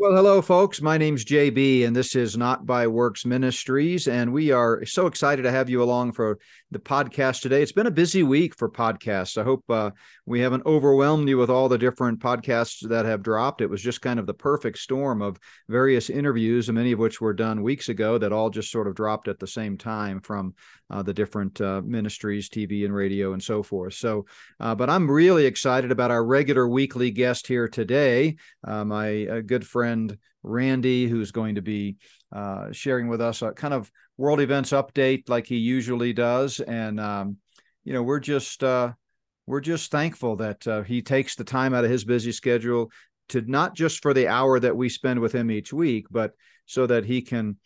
Well, hello, folks. My name's JB, and this is Not by Works Ministries. And we are so excited to have you along for the podcast today. It's been a busy week for podcasts. I hope uh, we haven't overwhelmed you with all the different podcasts that have dropped. It was just kind of the perfect storm of various interviews, many of which were done weeks ago, that all just sort of dropped at the same time from uh, the different uh, ministries, TV and radio, and so forth. So, uh, but I'm really excited about our regular weekly guest here today, uh, my uh, good friend friend Randy, who's going to be uh, sharing with us a kind of world events update like he usually does. And um, you know, we're just uh, we're just thankful that uh, he takes the time out of his busy schedule to not just for the hour that we spend with him each week, but so that he can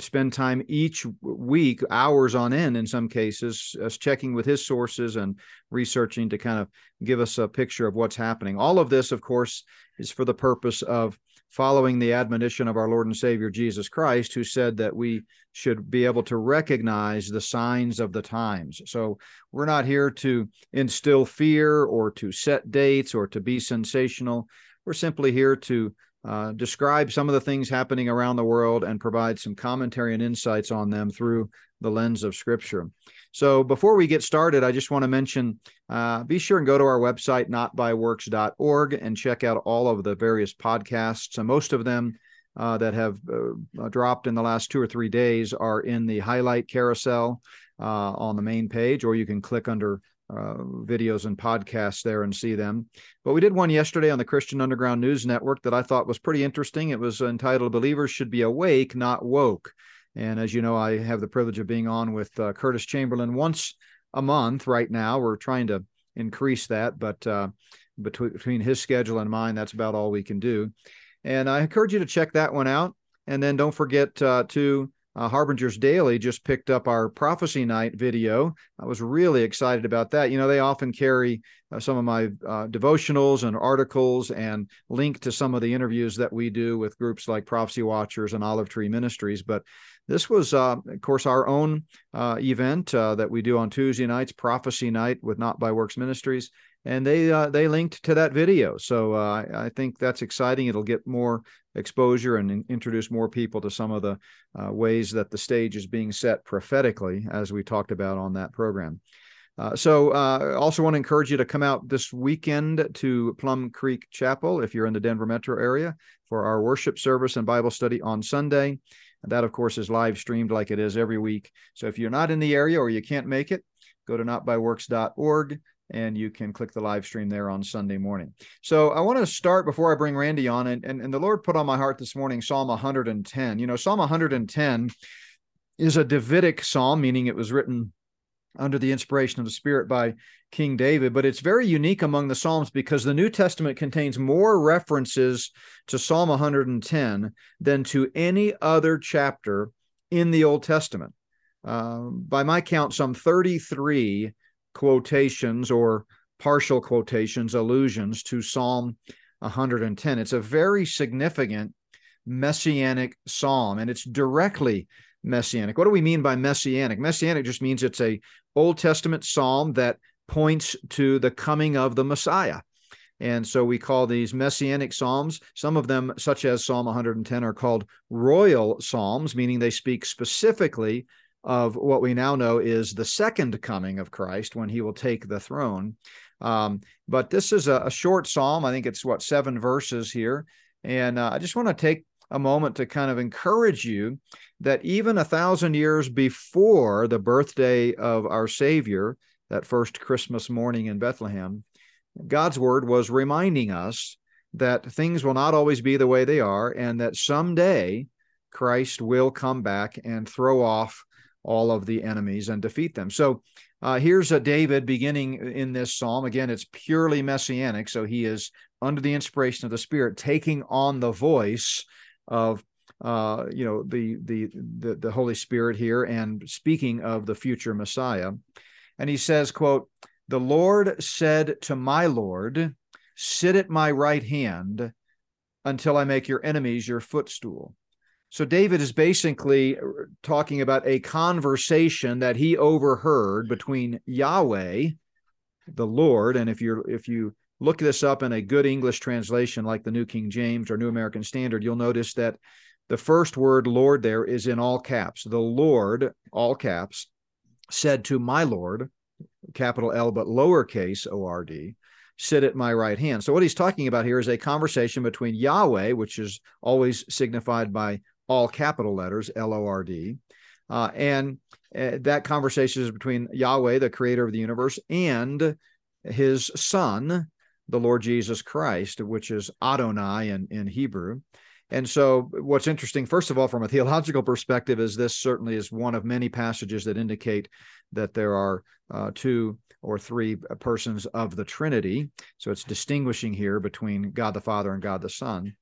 spend time each week, hours on end in some cases, us checking with his sources and researching to kind of give us a picture of what's happening. All of this, of course, is for the purpose of following the admonition of our Lord and Savior Jesus Christ, who said that we should be able to recognize the signs of the times. So we're not here to instill fear or to set dates or to be sensational. We're simply here to uh, describe some of the things happening around the world and provide some commentary and insights on them through the lens of Scripture. So before we get started, I just want to mention uh, be sure and go to our website, notbyworks.org, and check out all of the various podcasts. And most of them uh, that have uh, dropped in the last two or three days are in the highlight carousel uh, on the main page, or you can click under uh, videos and podcasts there and see them. But we did one yesterday on the Christian Underground News Network that I thought was pretty interesting. It was entitled Believers Should Be Awake, Not Woke. And as you know, I have the privilege of being on with uh, Curtis Chamberlain once a month right now. We're trying to increase that, but uh, between, between his schedule and mine, that's about all we can do. And I encourage you to check that one out. And then don't forget uh, to uh, Harbinger's Daily just picked up our prophecy night video. I was really excited about that. You know, they often carry uh, some of my uh, devotionals and articles and link to some of the interviews that we do with groups like Prophecy Watchers and Olive Tree Ministries. But this was, uh, of course, our own uh, event uh, that we do on Tuesday nights, Prophecy Night with Not by Works Ministries and they uh, they linked to that video. So uh, I, I, think that's exciting. It'll get more exposure and in, introduce more people to some of the uh, ways that the stage is being set prophetically, as we talked about on that program. Uh, so uh, also want to encourage you to come out this weekend to Plum Creek Chapel if you're in the Denver metro area for our worship service and Bible study on Sunday. And that, of course, is live streamed like it is every week. So if you're not in the area or you can't make it, go to notbyworks.org and you can click the live stream there on Sunday morning. So I want to start before I bring Randy on, and, and, and the Lord put on my heart this morning Psalm 110. You know, Psalm 110 is a Davidic psalm, meaning it was written under the inspiration of the Spirit by King David, but it's very unique among the Psalms because the New Testament contains more references to Psalm 110 than to any other chapter in the Old Testament. Uh, by my count, some 33 quotations or partial quotations, allusions to Psalm 110. It's a very significant messianic psalm, and it's directly messianic. What do we mean by messianic? Messianic just means it's a Old Testament psalm that points to the coming of the Messiah. And so we call these messianic psalms. Some of them, such as Psalm 110, are called royal psalms, meaning they speak specifically of what we now know is the second coming of Christ when he will take the throne. Um, but this is a, a, short psalm. I think it's what, seven verses here. And uh, I just want to take a moment to kind of encourage you that even a thousand years before the birthday of our Savior, that first Christmas morning in Bethlehem, God's word was reminding us that things will not always be the way they are, and that someday Christ will come back and throw off all of the enemies and defeat them. So uh, here's a David beginning in this psalm. Again, it's purely messianic. So he is under the inspiration of the Spirit, taking on the voice of uh, you know the, the the the Holy Spirit here and speaking of the future Messiah. And he says, "quote The Lord said to my Lord, Sit at my right hand until I make your enemies your footstool." So David is basically uh, talking about a conversation that he overheard between Yahweh, the Lord, and if you're if you look this up in a good English translation like the New King James or New American Standard, you'll notice that the first word Lord there is in all caps. The Lord, all caps, said to my Lord, capital L, but lowercase O R D, sit at my right hand. So, what he's talking about here is a conversation between Yahweh, which is always signified by all capital letters, L O R D, uh, and uh, that conversation is between Yahweh, the creator of the universe, and his son, the Lord Jesus Christ, which is Adonai in, in Hebrew. And so, what's interesting, first of all, from a theological perspective, is this certainly is one of many passages that indicate that there are uh, two or three persons of the Trinity. So, it's distinguishing here between God the Father and God the Son.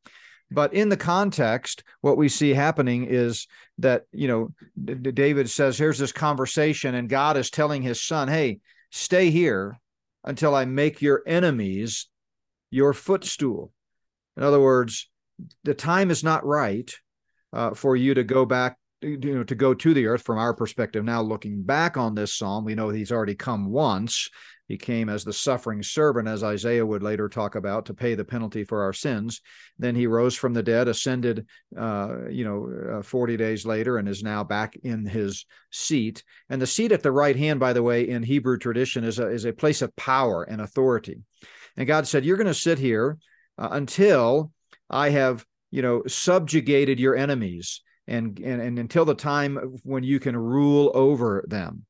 But in the context, what we see happening is that, you know, D- David says, here's this conversation, and God is telling his son, hey, stay here until I make your enemies your footstool. In other words, the time is not right uh, for you to go back you know to go to the earth from our perspective now looking back on this psalm we know he's already come once he came as the suffering servant as isaiah would later talk about to pay the penalty for our sins. Then he rose from the dead ascended uh, you know uh, 40 days later and is now back in his seat. And the seat at the right hand by the way in hebrew tradition is a, is a place of power and authority. And god said you're going to sit here uh, until I have, you know, subjugated your enemies and, and, and until the time when you can rule over them.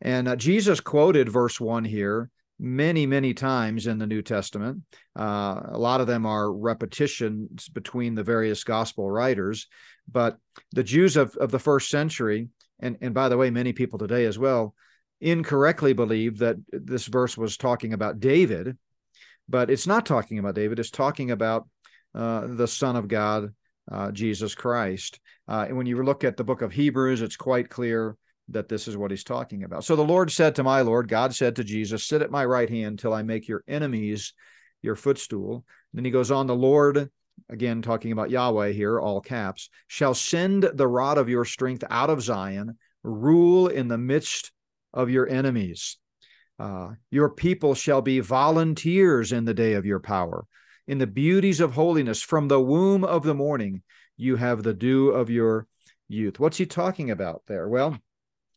And uh, Jesus quoted verse one here many, many times in the New Testament. Uh, a lot of them are repetitions between the various gospel writers, but the Jews of, of the first century, and, and by the way, many people today as well, incorrectly believed that this verse was talking about David, but it's not talking about David. It's talking about uh, the Son of God, uh, Jesus Christ. Uh, and when you look at the book of Hebrews, it's quite clear that this is what he's talking about. So the Lord said to my Lord, God said to Jesus, Sit at my right hand till I make your enemies your footstool. Then he goes on, the Lord, again talking about Yahweh here, all caps, shall send the rod of your strength out of Zion, rule in the midst of your enemies. Uh, your people shall be volunteers in the day of your power in the beauties of holiness. From the womb of the morning, you have the dew of your youth. What's he talking about there? Well,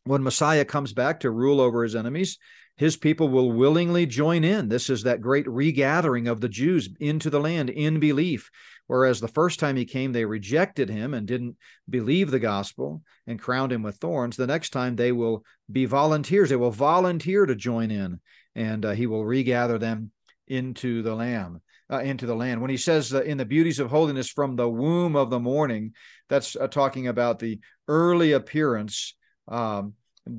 when Messiah comes back to rule over his enemies, his people will willingly join in. This is that great regathering of the Jews into the land in belief. Whereas the first time he came, they rejected him and didn't believe the gospel and crowned him with thorns. The next time they will be volunteers. They will volunteer to join in, and uh, he will regather them into the Lamb uh, into the land. When he says uh, in the beauties of holiness from the womb of the morning, that's uh, talking about the early appearance um,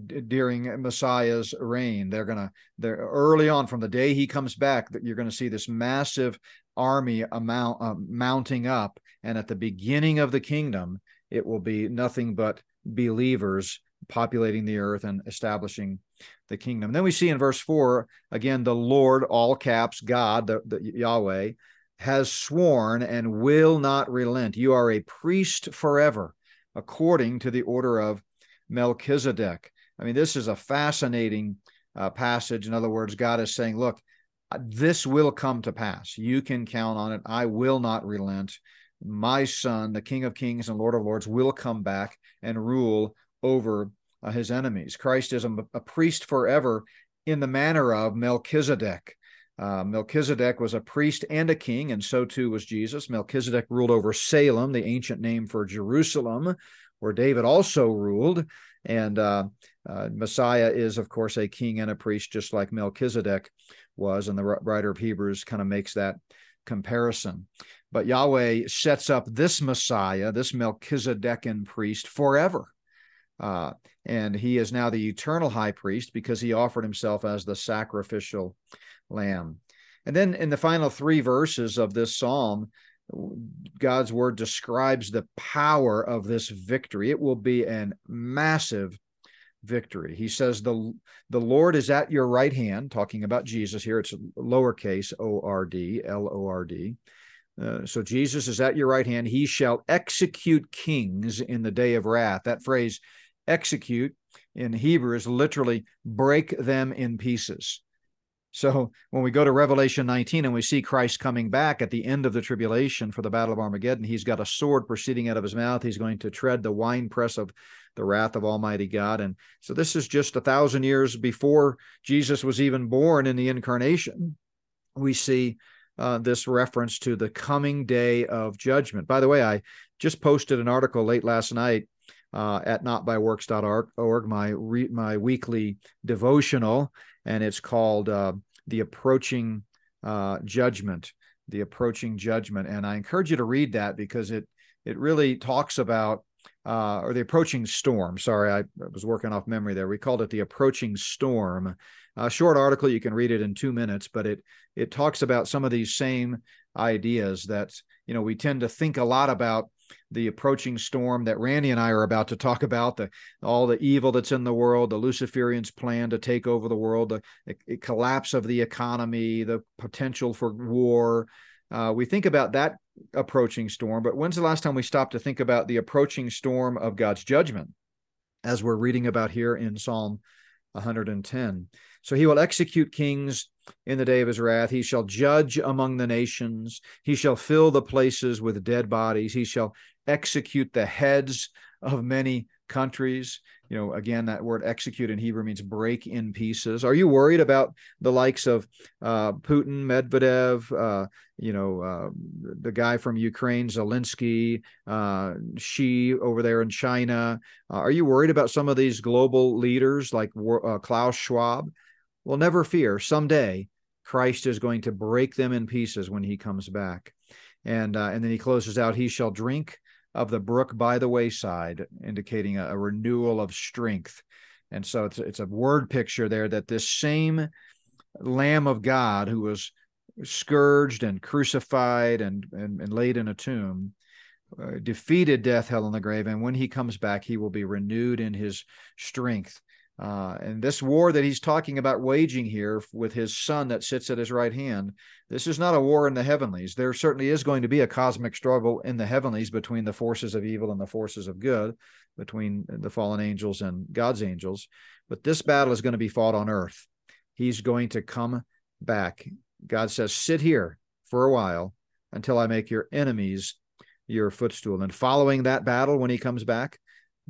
d- during Messiah's reign. They're gonna they're early on from the day he comes back that you're to see this massive army amount uh, mounting up, and at the beginning of the kingdom, it will be nothing but believers populating the earth and establishing the kingdom. Then we see in verse four again, the Lord, all caps, God, the, the Yahweh, has sworn and will not relent. You are a priest forever, according to the order of Melchizedek. I mean, this is a fascinating uh, passage. In other words, God is saying, look, uh, this will come to pass. You can count on it. I will not relent. My son, the King of Kings and Lord of Lords, will come back and rule over uh, his enemies. Christ is a, a, priest forever in the manner of Melchizedek. Uh, Melchizedek was a priest and a king, and so too was Jesus. Melchizedek ruled over Salem, the ancient name for Jerusalem, where David also ruled. And uh, uh, Messiah is, of course, a king and a priest, just like Melchizedek was. And the writer of Hebrews kind of makes that comparison. But Yahweh sets up this Messiah, this Melchizedekan priest, forever. Uh, and he is now the eternal high priest because he offered himself as the sacrificial lamb. And then in the final three verses of this psalm, God's word describes the power of this victory. It will be an massive victory. He says, The, the Lord is at your right hand, talking about Jesus here. It's lowercase O R D, L O R D. Uh, so Jesus is at your right hand. He shall execute kings in the day of wrath. That phrase execute in Hebrew is literally break them in pieces. So when we go to Revelation 19 and we see Christ coming back at the end of the tribulation for the battle of Armageddon, he's got a sword proceeding out of his mouth. He's going to tread the winepress of the wrath of Almighty God. And so this is just a thousand years before Jesus was even born in the incarnation. We see uh, this reference to the coming day of judgment. By the way, I just posted an article late last night uh, at notbyworks.org, my re- my weekly devotional, and it's called uh, "The Approaching uh, Judgment." The approaching judgment, and I encourage you to read that because it it really talks about uh, or the approaching storm. Sorry, I was working off memory there. We called it the approaching storm. A short article, you can read it in two minutes, but it it talks about some of these same ideas that you know we tend to think a lot about the approaching storm that Randy and I are about to talk about, the all the evil that's in the world, the Luciferians' plan to take over the world, the, the collapse of the economy, the potential for war. Uh, we think about that approaching storm, but when's the last time we stopped to think about the approaching storm of God's judgment, as we're reading about here in Psalm 110? So he will execute kings in the day of his wrath. He shall judge among the nations. He shall fill the places with dead bodies. He shall execute the heads of many countries. You know, again, that word execute in Hebrew means break in pieces. Are you worried about the likes of uh, Putin, Medvedev, uh, you know, uh, the guy from Ukraine, Zelensky, uh, Xi over there in China? Uh, are you worried about some of these global leaders like uh, Klaus Schwab? Well, never fear. Someday, Christ is going to break them in pieces when he comes back. And, uh, and then he closes out, he shall drink of the brook by the wayside, indicating a, a renewal of strength. And so it's, it's a word picture there that this same Lamb of God who was scourged and crucified and, and, and laid in a tomb uh, defeated death, hell, and the grave. And when he comes back, he will be renewed in his strength. Uh, and this war that he's talking about waging here with his son that sits at his right hand, this is not a war in the heavenlies. There certainly is going to be a cosmic struggle in the heavenlies between the forces of evil and the forces of good, between the fallen angels and God's angels. But this battle is going to be fought on earth. He's going to come back. God says, Sit here for a while until I make your enemies your footstool. And following that battle, when he comes back,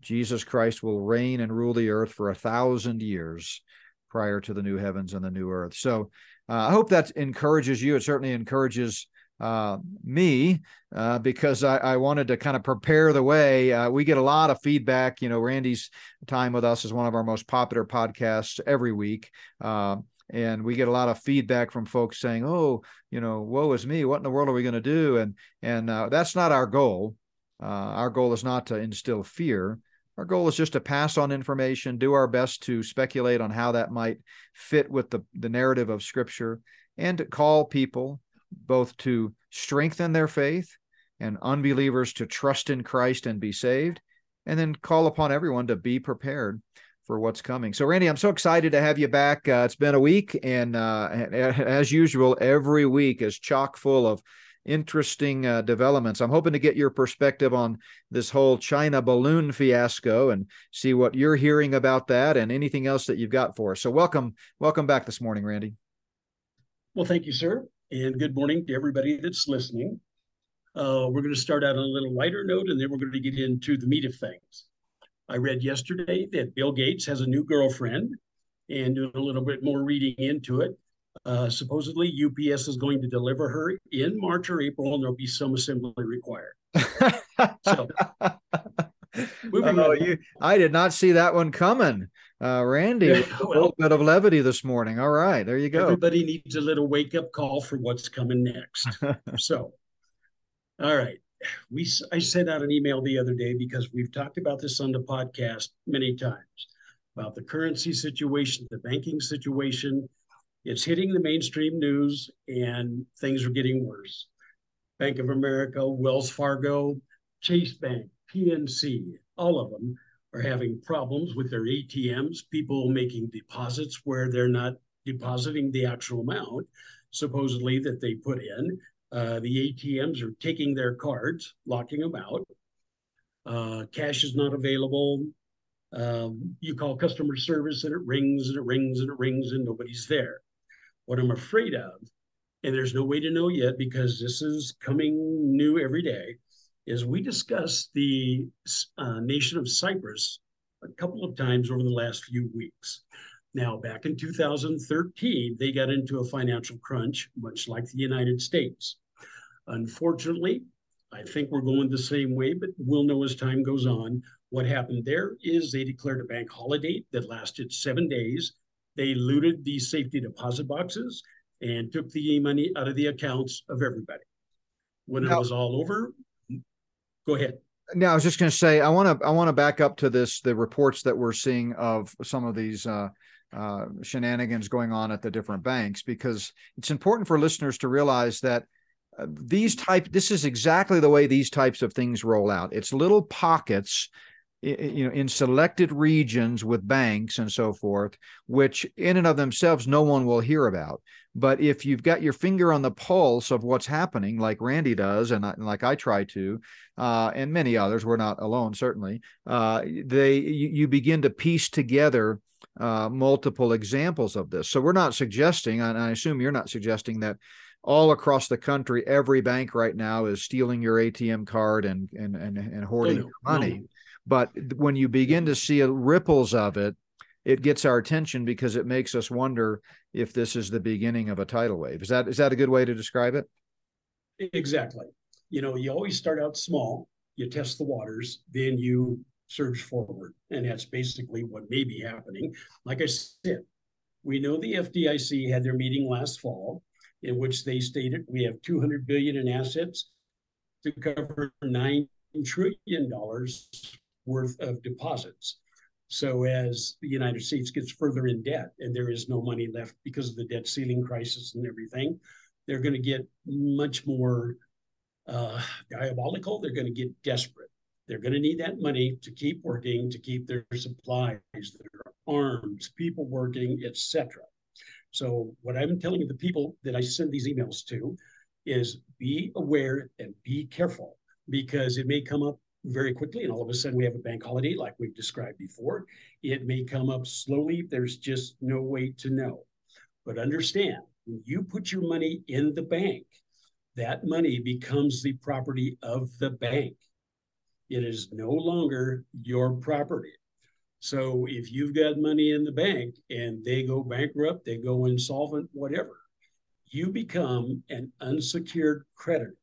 Jesus Christ will reign and rule the earth for a thousand years prior to the new heavens and the new earth. So uh, I hope that encourages you. It certainly encourages uh, me uh, because I, I, wanted to kind of prepare the way. Uh, we get a lot of feedback. You know, Randy's time with us is one of our most popular podcasts every week. Uh, and we get a lot of feedback from folks saying, "Oh, you know, woe is me! What in the world are we going to do?" And and uh, that's not our goal. Uh, our goal is not to instill fear. Our goal is just to pass on information, do our best to speculate on how that might fit with the, the narrative of Scripture, and to call people both to strengthen their faith and unbelievers to trust in Christ and be saved, and then call upon everyone to be prepared for what's coming. So, Randy, I'm so excited to have you back. Uh, it's been a week, and uh, as usual, every week is chock full of interesting uh, developments. I'm hoping to get your perspective on this whole China balloon fiasco and see what you're hearing about that and anything else that you've got for us. So welcome, welcome back this morning, Randy. Well, thank you, sir, and good morning to everybody that's listening. Uh, we're going to start out on a little lighter note, and then we're going to get into the meat of things. I read yesterday that Bill Gates has a new girlfriend, and doing a little bit more reading into it, uh, supposedly, UPS is going to deliver her in March or April, and there'll be some assembly required. so, oh, you, I did not see that one coming. Uh, Randy, well, a little bit of levity this morning. All right, there you go. Everybody needs a little wake up call for what's coming next. so, all right. We I sent out an email the other day because we've talked about this on the podcast many times about the currency situation, the banking situation, it's hitting the mainstream news and things are getting worse. Bank of America, Wells Fargo, Chase Bank, PNC, all of them are having problems with their ATMs, people making deposits where they're not depositing the actual amount, supposedly, that they put in. Uh, the ATMs are taking their cards, locking them out. Uh, cash is not available. Um, you call customer service and it rings and it rings and it rings and nobody's there. What I'm afraid of, and there's no way to know yet because this is coming new every day, is we discussed the uh, nation of Cyprus a couple of times over the last few weeks. Now, back in 2013, they got into a financial crunch, much like the United States. Unfortunately, I think we're going the same way, but we'll know as time goes on. What happened there is they declared a bank holiday that lasted seven days. They looted the safety deposit boxes and took the money out of the accounts of everybody. When now, it was all over, go ahead. Now, I was just going to say, I want to I want to back up to this the reports that we're seeing of some of these uh, uh, shenanigans going on at the different banks because it's important for listeners to realize that uh, these type this is exactly the way these types of things roll out. It's little pockets you know in selected regions with banks and so forth which in and of themselves no one will hear about. But if you've got your finger on the pulse of what's happening like randy does and, I, like i try to uh, and many others we're not alone certainly uh, they you, you, begin to piece together uh, multiple examples of this. So we're not suggesting and i assume you're not suggesting that all across the country every bank right now is stealing your atm card and and and, and hoarding no, no, money but when you begin to see ripples of it, it gets our attention because it makes us wonder if this is the beginning of a tidal wave. Is that is that a good way to describe it? Exactly. You know, you always start out small, you test the waters, then you surge forward. And that's basically what may be happening. Like I said, we know the FDIC had their meeting last fall in which they stated we have 200 billion in assets to cover 9 trillion dollars worth of deposits. So as the United States gets further in debt and there is no money left because of the debt ceiling crisis and everything, they're going to get much more uh, diabolical. They're going to get desperate. They're going to need that money to keep working, to keep their supplies, their arms, people working, etc. So what I'm telling the people that I send these emails to is be aware and be careful because it may come up very quickly, and all of a sudden we have a bank holiday like we've described before. It may come up slowly. There's just no way to know. But understand, when you put your money in the bank, that money becomes the property of the bank. It is no longer your property. So if you've got money in the bank and they go bankrupt, they go insolvent, whatever, you become an unsecured creditor.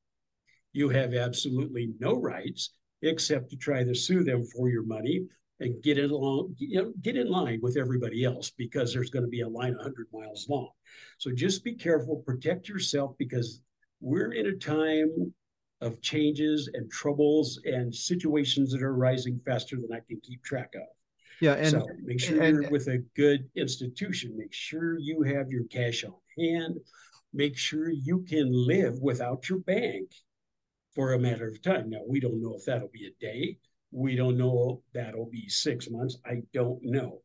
You have absolutely no rights except to try to sue them for your money and get in along, you know, get in line with everybody else because there's going to be a line 100 miles long. So just be careful, protect yourself because we're in a time of changes and troubles and situations that are rising faster than I can keep track of. Yeah, and so make sure and, you're with a good institution. Make sure you have your cash on hand. Make sure you can live without your bank for a matter of time. Now, we don't know if that'll be a day. We don't know that'll be six months. I don't know.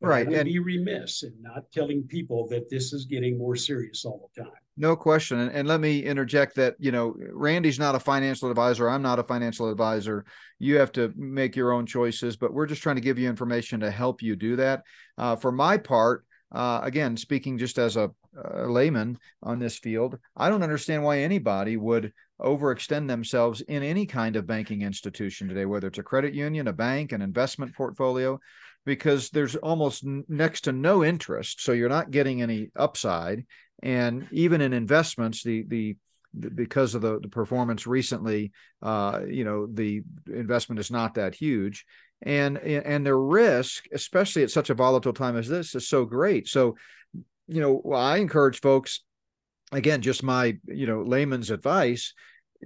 But right. I would and, be remiss in not telling people that this is getting more serious all the time. No question. And, and let me interject that, you know, Randy's not a financial advisor. I'm not a financial advisor. You have to make your own choices, but we're just trying to give you information to help you do that. Uh, for my part, uh, again, speaking just as a, a layman on this field, I don't understand why anybody would overextend themselves in any kind of banking institution today, whether it's a credit union, a bank, an investment portfolio, because there's almost next to no interest. So you're not getting any upside. And even in investments, the, the, because of the, the performance recently, uh, you know, the investment is not that huge. And, and the risk, especially at such a volatile time as this, is so great. So, you know, I encourage folks again just my you know layman's advice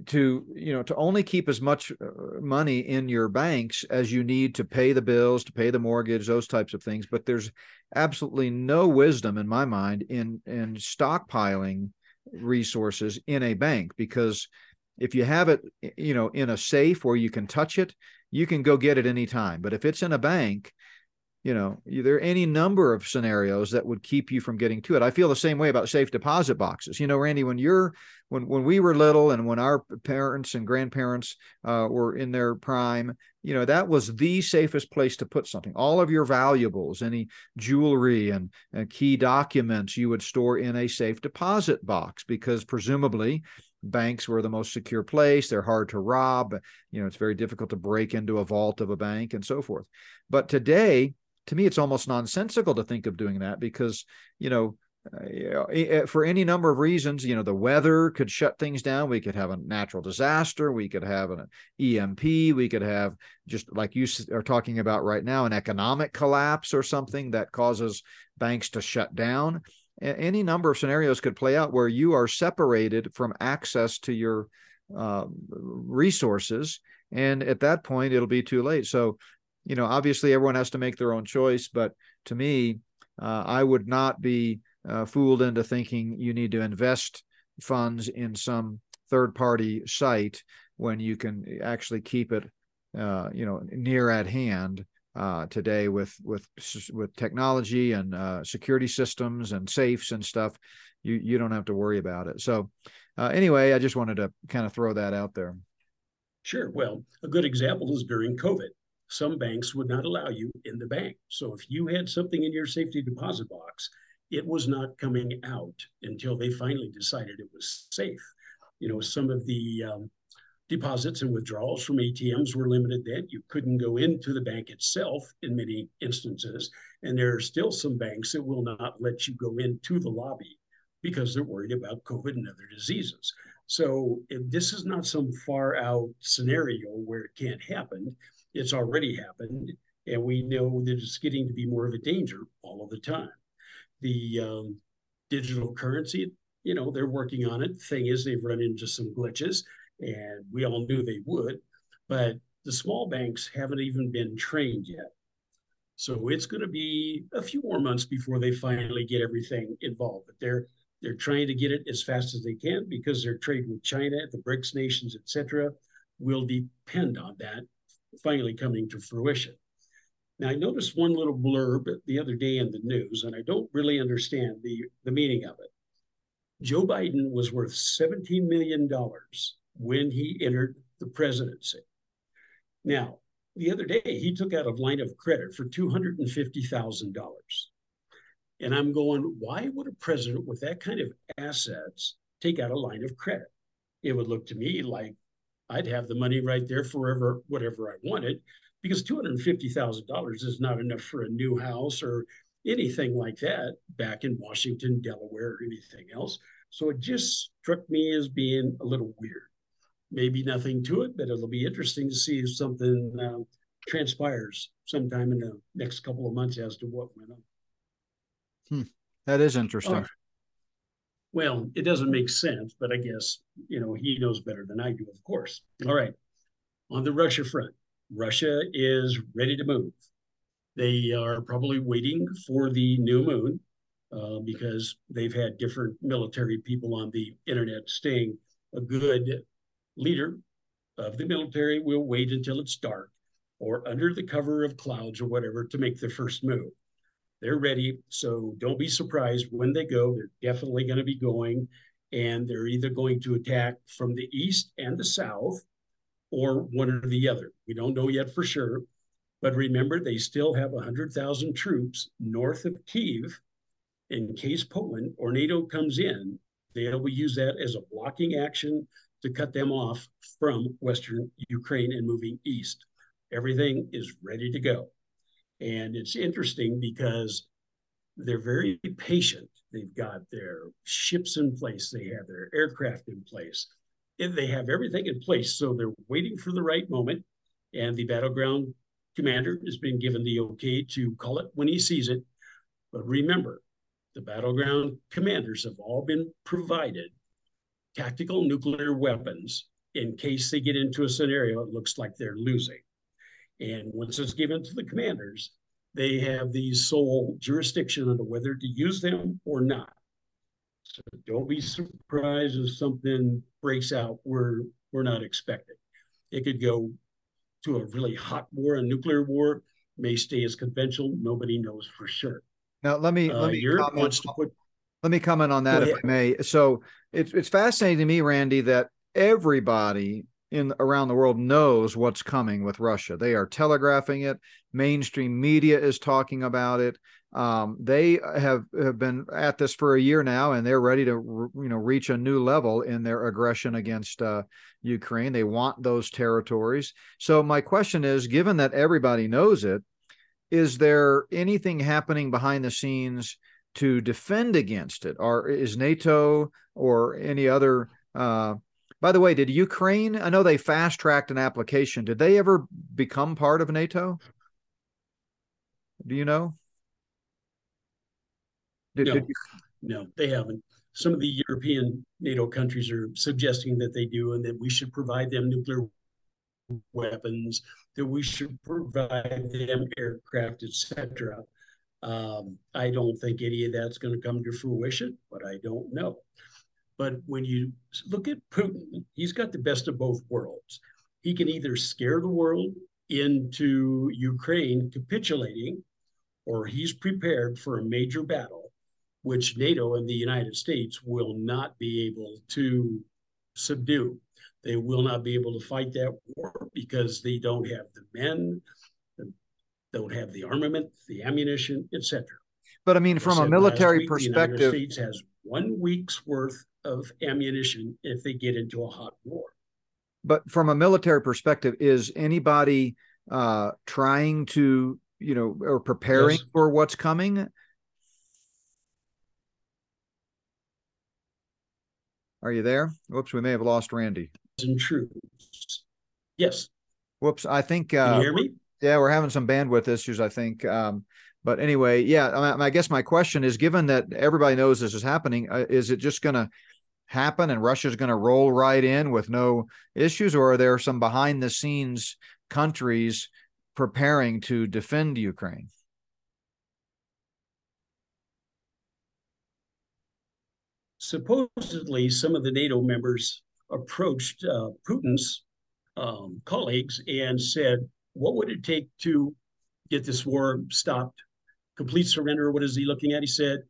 to you know to only keep as much uh, money in your banks as you need to pay the bills to pay the mortgage those types of things. But there's absolutely no wisdom in my mind in in stockpiling resources in a bank. Because if you have it you know in a safe where you can touch it you can go get it anytime. But if it's in a bank you know there are any number of scenarios that would keep you from getting to it. I feel the same way about safe deposit boxes. You know randy when you're when when we were little and when our parents and grandparents uh, were in their prime you know that was the safest place to put something. All of your valuables any jewelry and, and key documents you would store in a safe deposit box because presumably banks were the most secure place. They're hard to rob. You know it's very difficult to break into a vault of a bank and so forth. But today to me, it's almost nonsensical to think of doing that because, you know, uh, for any number of reasons, you know, the weather could shut things down. We could have a natural disaster. We could have an EMP. We could have just like you are talking about right now, an economic collapse or something that causes banks to shut down. Any number of scenarios could play out where you are separated from access to your uh, resources. And at that point, it'll be too late. So you know, obviously everyone has to make their own choice, but to me, uh, I would not be uh, fooled into thinking you need to invest funds in some third party site when you can actually keep it, uh, you know, near at hand. Uh, today, with with with technology and uh, security systems and safes and stuff, you you don't have to worry about it. So, uh, anyway, I just wanted to kind of throw that out there. Sure. Well, a good example is during COVID some banks would not allow you in the bank. So if you had something in your safety deposit box, it was not coming out until they finally decided it was safe. You know, some of the um, deposits and withdrawals from ATMs were limited then. You couldn't go into the bank itself in many instances. And there are still some banks that will not let you go into the lobby because they're worried about COVID and other diseases. So this is not some far out scenario where it can't happen. It's already happened, and we know that it's getting to be more of a danger all of the time. The um, digital currency, you know, they're working on it. Thing is, they've run into some glitches, and we all knew they would, but the small banks haven't even been trained yet. So it's going to be a few more months before they finally get everything involved. But they're they're trying to get it as fast as they can because their trade with China, the BRICS nations, etc., will depend on that finally coming to fruition. Now, I noticed one little blurb the other day in the news, and I don't really understand the, the meaning of it. Joe Biden was worth $17 million when he entered the presidency. Now, the other day, he took out a line of credit for $250,000. And I'm going, why would a president with that kind of assets take out a line of credit? It would look to me like I'd have the money right there forever, whatever I wanted, because $250,000 is not enough for a new house or anything like that back in Washington, Delaware, or anything else. So it just struck me as being a little weird. Maybe nothing to it, but it'll be interesting to see if something uh, transpires sometime in the next couple of months as to what went on. Hmm. That is interesting. Well, it doesn't make sense, but I guess, you know, he knows better than I do, of course. All right. On the Russia front, Russia is ready to move. They are probably waiting for the new moon uh, because they've had different military people on the internet saying a good leader of the military will wait until it's dark or under the cover of clouds or whatever to make the first move. They're ready. So don't be surprised when they go. They're definitely going to be going. And they're either going to attack from the east and the south or one or the other. We don't know yet for sure. But remember, they still have 100,000 troops north of Kiev. In case Poland or NATO comes in, they'll use that as a blocking action to cut them off from Western Ukraine and moving east. Everything is ready to go. And it's interesting because they're very patient. They've got their ships in place, they have their aircraft in place, and they have everything in place. So they're waiting for the right moment. And the battleground commander has been given the okay to call it when he sees it. But remember, the battleground commanders have all been provided tactical nuclear weapons in case they get into a scenario it looks like they're losing. And once it's given to the commanders, they have the sole jurisdiction on whether to use them or not. So don't be surprised if something breaks out we're we're not expecting. It could go to a really hot war, a nuclear war, may stay as conventional. Nobody knows for sure. Now let me Uh, let me Europe comment, wants to put let me comment on that if. I may. So it's it's fascinating to me, Randy, that everybody in around the world knows what's coming with Russia. They are telegraphing it. Mainstream media is talking about it. Um, they have have been at this for a year now, and they're ready to you know reach a new level in their aggression against uh, Ukraine. They want those territories. So my question is, given that everybody knows it, is there anything happening behind the scenes to defend against it? Or is NATO or any other? Uh, by the way, did Ukraine? I know they fast tracked an application. Did they ever become part of NATO? Do you know? Did, No. did you, No, they haven't. Some of the European NATO countries are suggesting that they do, and that we should provide them nuclear weapons, that we should provide them aircraft, etc. Um, I don't think any of that's going to come to fruition, but I don't know. But when you look at Putin, he's got the best of both worlds. He can either scare the world into Ukraine capitulating, or he's prepared for a major battle, which NATO and the United States will not be able to subdue. They will not be able to fight that war because they don't have the men, don't have the armament, the ammunition, etc. but I mean, from a military perspective, The United States has one week's worth of ammunition if they get into a hot war. but from a military perspective, is anybody uh, trying to, you know, or preparing Yes. for what's coming? Are you there? Whoops, we may have lost Randy. And troops. Yes. Whoops, I think. Can Uh, you hear me? yeah, we're having some bandwidth issues. I think. Um, but anyway, yeah. I, I guess my question is: given that everybody knows this is happening, uh, is it just going to happen and Russia's going to roll right in with no issues, or are there some behind-the-scenes countries preparing to defend Ukraine? Supposedly, some of the NATO members approached uh, Putin's um, colleagues and said, What would it take to get this war stopped? Complete surrender. What is he looking at? He said,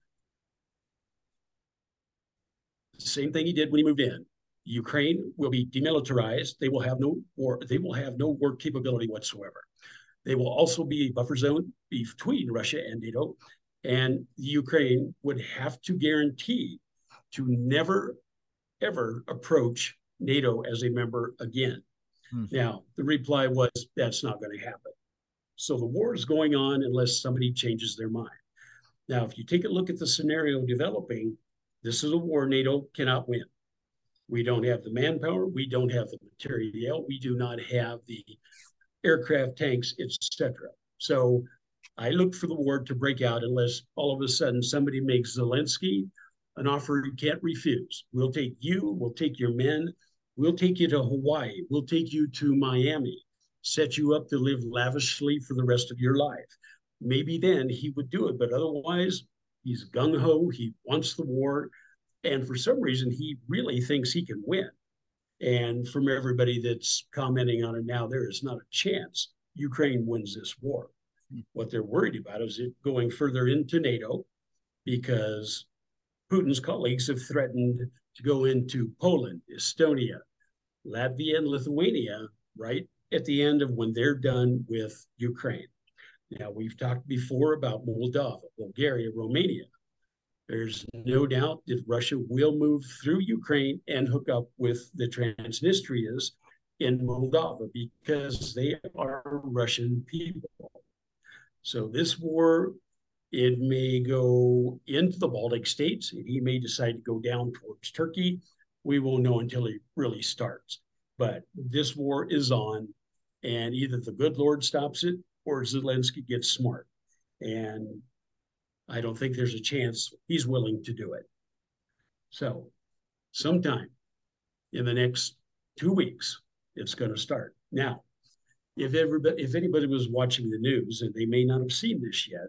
Same thing he did when he moved in. Ukraine will be demilitarized. They will have no war. They will have no war capability whatsoever. They will also be a buffer zone between Russia and NATO, and Ukraine would have to guarantee to never, ever approach NATO as a member again. Hmm. Now, the reply was that's not going to happen. So the war is going on unless somebody changes their mind. Now, if you take a look at the scenario developing, this is a war NATO cannot win. We don't have the manpower, we don't have the material, we do not have the aircraft, tanks, etc. So I look for the war to break out unless all of a sudden somebody makes Zelensky an offer he can't refuse. We'll take you, we'll take your men, we'll take you to Hawaii, we'll take you to Miami, set you up to live lavishly for the rest of your life. Maybe then he would do it, but otherwise, he's gung ho, he wants the war, and for some reason, he really thinks he can win. And from everybody that's commenting on it now, there is not a chance Ukraine wins this war. What they're worried about is it going further into NATO because Putin's colleagues have threatened to go into Poland, Estonia, Latvia, and Lithuania right at the end of when they're done with Ukraine. Now, we've talked before about Moldova, Bulgaria, Romania. There's no doubt that Russia will move through Ukraine and hook up with the Transnistrias in Moldova because they are Russian people. So this war, it may go into the Baltic states. He may decide to go down towards Turkey. We won't know until he really starts. But this war is on, and either the good Lord stops it or Zelensky gets smart. And I don't think there's a chance he's willing to do it. So, sometime in the next two weeks, it's going to start. Now, if everybody, if anybody was watching the news and they may not have seen this yet,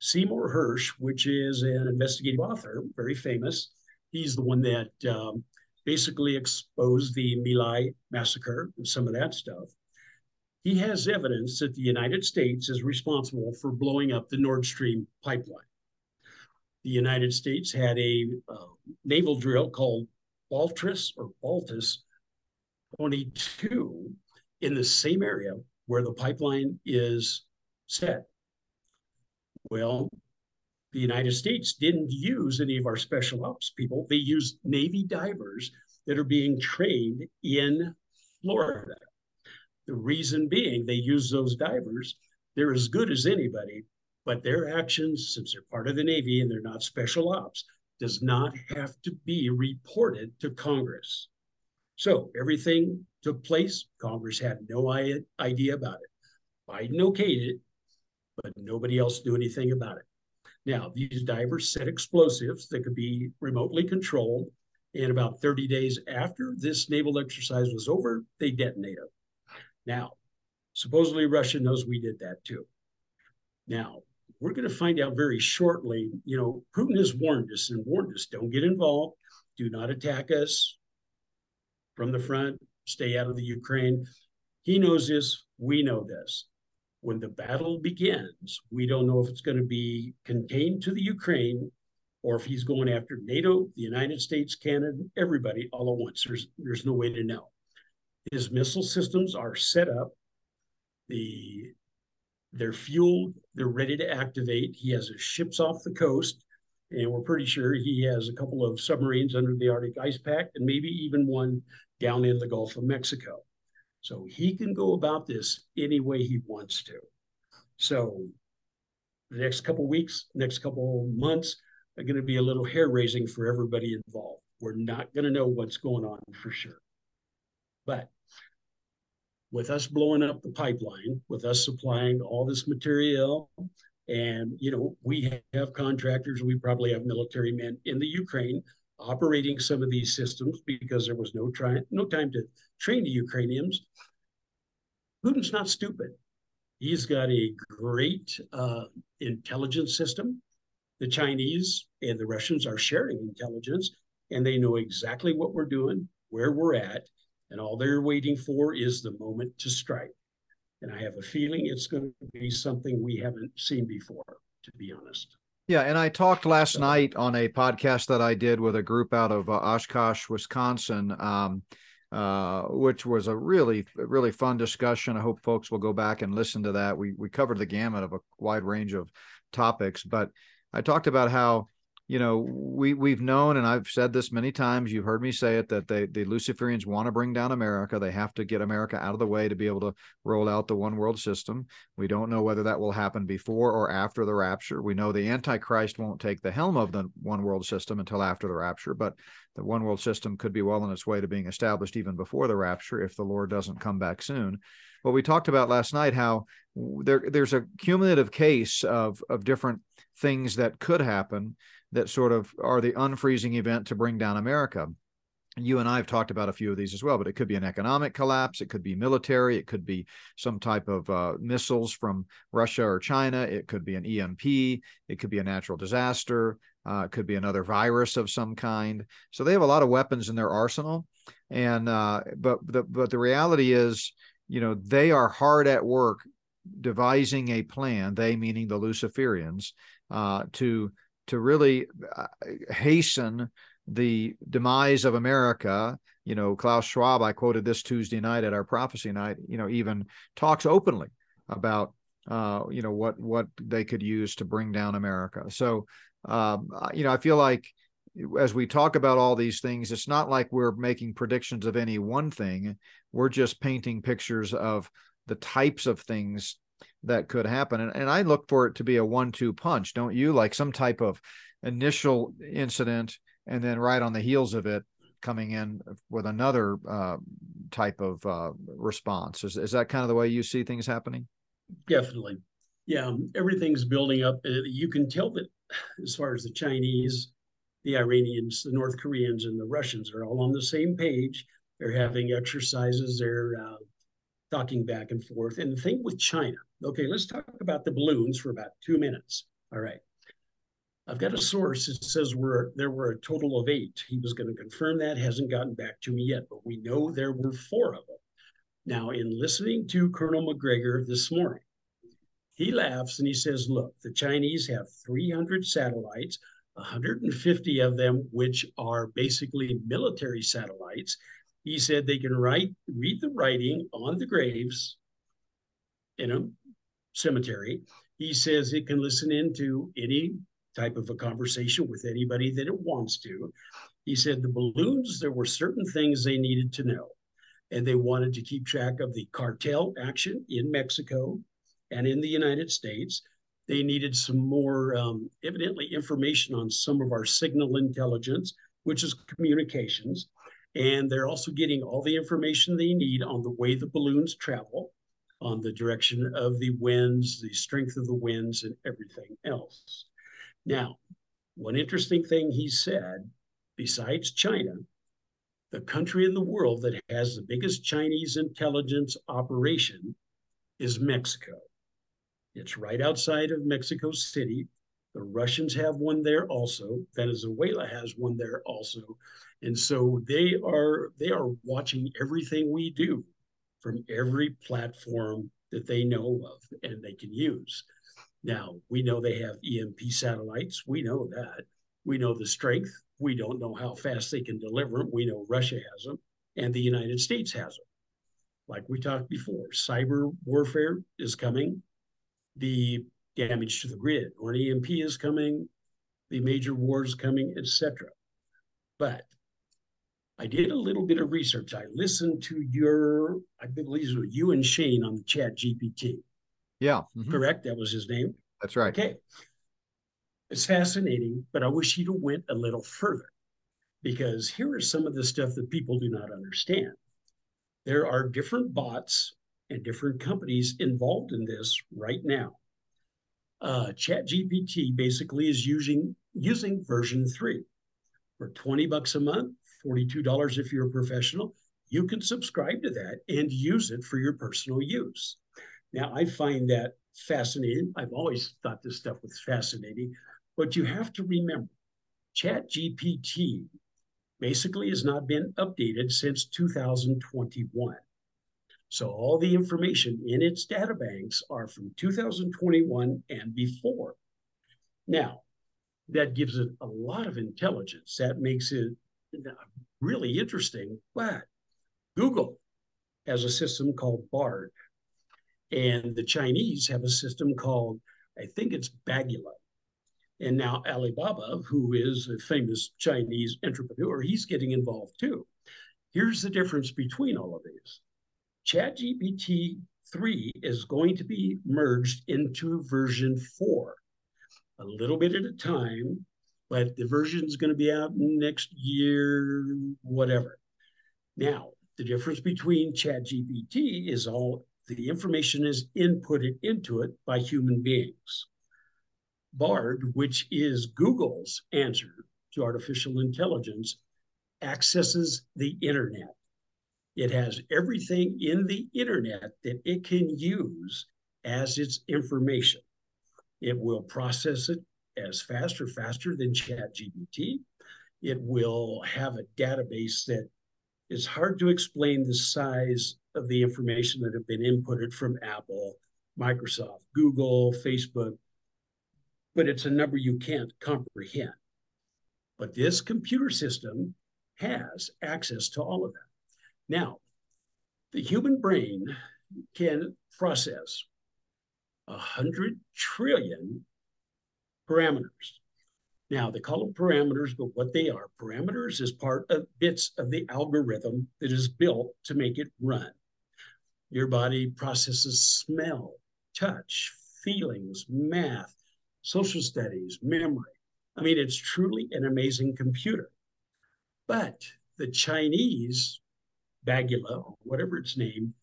Seymour Hersh, which is an investigative author, very famous, he's the one that um, basically exposed the My Lai massacre and some of that stuff. He has evidence that the United States is responsible for blowing up the Nord Stream pipeline. The United States had a uh, naval drill called Baltris or Baltus 22 in the same area where the pipeline is set. Well, the United States didn't use any of our special ops people. They used Navy divers that are being trained in Florida. The reason being, they use those divers. They're as good as anybody, but their actions, since they're part of the Navy and they're not special ops, does not have to be reported to Congress. So everything took place. Congress had no idea about it. Biden okayed it, but nobody else knew anything about it. Now, these divers set explosives that could be remotely controlled. And about 30 days after this naval exercise was over, they detonated. Now, supposedly Russia knows we did that too. Now, we're going to find out very shortly. You know, Putin has warned us and warned us don't get involved, do not attack us from the front, stay out of the Ukraine. He knows this, we know this. When the battle begins, we don't know if it's going to be contained to the Ukraine or if he's going after NATO, the United States, Canada, everybody all at once. There's there's no way to know. His missile systems are set up. The they're fueled. They're ready to activate. He has his ships off the coast, and we're pretty sure he has a couple of submarines under the Arctic ice pack, and maybe even one down in the Gulf of Mexico. So he can go about this any way he wants to. So the next couple weeks, next couple months are going to be a little hair raising for everybody involved. We're not going to know what's going on for sure. But with us blowing up the pipeline, with us supplying all this material, and you know, we have contractors, we probably have military men in the Ukraine operating some of these systems because there was no try, no time to train the Ukrainians. Putin's not stupid. He's got a great uh, intelligence system. The Chinese and the Russians are sharing intelligence, and they know exactly what we're doing, where we're at, and all they're waiting for is the moment to strike. And I have a feeling it's going to be something we haven't seen before, to be honest. Yeah, and I talked last so, night on a podcast that I did with a group out of uh, Oshkosh, Wisconsin, um, uh, which was a really, really fun discussion. I hope folks will go back and listen to that. We we covered the gamut of a wide range of topics, but I talked about how you know, we we've known, and I've said this many times. You've heard me say it that they the Luciferians want to bring down America. They have to get America out of the way to be able to roll out the one world system. We don't know whether that will happen before or after the rapture. We know the Antichrist won't take the helm of the one world system until after the rapture, but the one world system could be well on its way to being established even before the rapture if the Lord doesn't come back soon. But we talked about last night how there there's a cumulative case of of different things that could happen that sort of are the unfreezing event to bring down America. You and I have talked about a few of these as well, but it could be an economic collapse. It could be military. It could be some type of uh, missiles from Russia or China. It could be an EMP. It could be a natural disaster. Uh, it could be another virus of some kind. So they have a lot of weapons in their arsenal. And uh, but the but the reality is, you know, they are hard at work devising a plan. They meaning the Luciferians uh, to to really uh, hasten the demise of America. You know, Klaus Schwab, I quoted this Tuesday night at our prophecy night, you know, even talks openly about, uh, you know, what, what they could use to bring down America. So, um, you know, I feel like as we talk about all these things, it's not like we're making predictions of any one thing. We're just painting pictures of the types of things that could happen. And, and I look for it to be a one two punch, don't you? Like some type of initial incident and then right on the heels of it coming in with another uh, type of uh, response. Is, is that kind of the way you see things happening? Definitely. Yeah, everything's building up. Uh, you can tell that as far as the Chinese, the Iranians, the North Koreans, and the Russians are all on the same page. They're having exercises. They're uh, talking back and forth. And the thing with China, okay, let's talk about the balloons for about two minutes. All right. I've got a source that says we're, there were a total of eight. He was going to confirm that, hasn't gotten back to me yet, but we know there were four of them. Now, in listening to Colonel Macgregor this morning, he laughs and he says, Look, the Chinese have 300 satellites, 150 of them, which are basically military satellites. He said they can write, read the writing on the graves in a cemetery. He says it can listen into any type of a conversation with anybody that it wants to. He said the balloons, there were certain things they needed to know and they wanted to keep track of the cartel action in Mexico and in the United States. They needed some more, um, evidently, information on some of our signal intelligence, which is communications. And they're also getting all the information they need on the way the balloons travel, on the direction of the winds, the strength of the winds, and everything else. Now, one interesting thing he said, besides China, the country in the world that has the biggest Chinese intelligence operation is Mexico. It's right outside of Mexico City. The Russians have one there also. Venezuela has one there also. And so they are they are watching everything we do from every platform that they know of and they can use. Now, we know they have EMP satellites. We know that. We know the strength. We don't know how fast they can deliver them. We know Russia has them and the United States has them. Like we talked before, cyber warfare is coming. The damage to the grid or an EMP is coming. The major wars coming, etc. But I did a little bit of research. I listened to your, I believe it was you and Shane on the Chat GPT. Yeah. Mm-hmm. Correct? That was his name. That's right. Okay. It's fascinating, but I wish he'd have went a little further because here is some of the stuff that people do not understand. There are different bots and different companies involved in this right now. Uh, ChatGPT basically is using using version three for 20 bucks a month, $42 if you're a professional. You can subscribe to that and use it for your personal use. Now, I find that fascinating. I've always thought this stuff was fascinating but you have to remember, ChatGPT basically has not been updated since 2021. So all the information in its data banks are from 2021 and before. Now, that gives it a lot of intelligence. That makes it really interesting. But Google has a system called Bard, and the Chinese have a system called, I think it's Bagula. And now Alibaba, who is a famous Chinese entrepreneur, he's getting involved too. Here's the difference between all of these. ChatGPT 3 is going to be merged into version 4, a little bit at a time, but the version is going to be out next year, whatever. Now, the difference between ChatGPT is all the information is inputted into it by human beings. BARD, which is Google's answer to artificial intelligence, accesses the internet. It has everything in the internet that it can use as its information. It will process it as faster, faster than ChatGPT. It will have a database that is hard to explain the size of the information that have been inputted from Apple, Microsoft, Google, Facebook, but it's a number you can't comprehend. But this computer system has access to all of that. Now, the human brain can process a 100 trillion parameters. Now, they call them parameters, but what they are parameters is part of bits of the algorithm that is built to make it run. Your body processes smell, touch, feelings, math, social studies, memory. I mean, it's truly an amazing computer. But the Chinese Bagula, or whatever its name,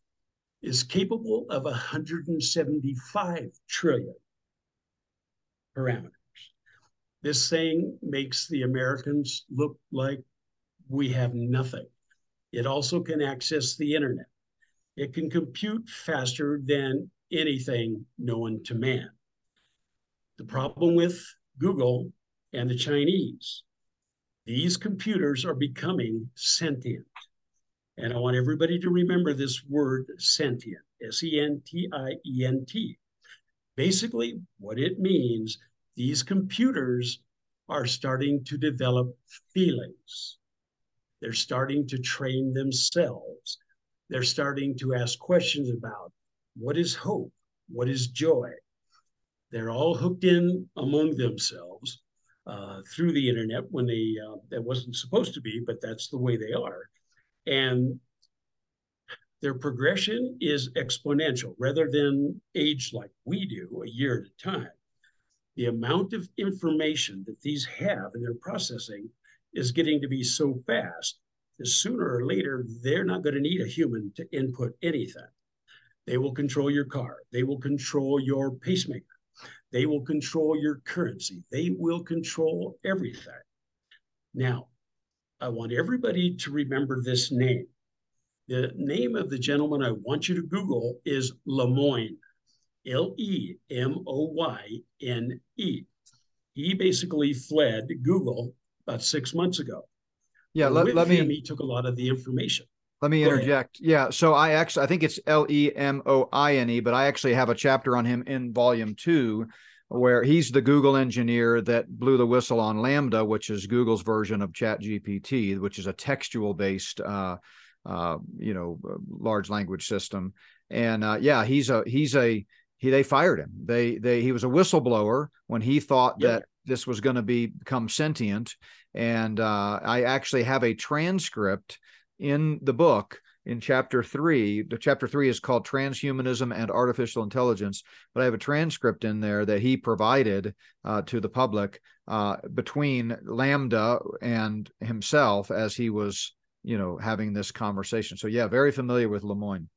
is capable of 175 trillion parameters. This thing makes the Americans look like we have nothing. It also can access the internet. It can compute faster than anything known to man. The problem with Google and the Chinese, these computers are becoming sentient. And I want everybody to remember this word sentient, S E N T I E N T. Basically, what it means, these computers are starting to develop feelings. They're starting to train themselves. They're starting to ask questions about what is hope? What is joy? They're all hooked in among themselves uh, through the internet when they, uh, that wasn't supposed to be, but that's the way they are. And their progression is exponential rather than age like we do, a year at a time. The amount of information that these have in their processing is getting to be so fast that sooner or later, they're not going to need a human to input anything. They will control your car, they will control your pacemaker, they will control your currency, they will control everything. Now, I want everybody to remember this name. The name of the gentleman I want you to Google is Lemoyne, L E M O Y N E. He basically fled Google about six months ago. Yeah, let, let him, me. He took a lot of the information. Let me interject. Yeah, so I actually I think it's L E M O I N E, but I actually have a chapter on him in volume two where he's the Google engineer that blew the whistle on LaMDA, which is Google's version of Chat GPT, which is a textual based, uh, uh, you know, uh, large language system. And uh, yeah, he's a he's a he. They fired him. They they he was a whistleblower when he thought that this was going to be become sentient. And uh, I actually have a transcript in the book in chapter three. The chapter three is called Transhumanism and Artificial Intelligence, but I have a transcript in there that he provided uh, to the public uh, between LaMDA and himself as he was, you know, having this conversation. So yeah, very familiar with Lemoine.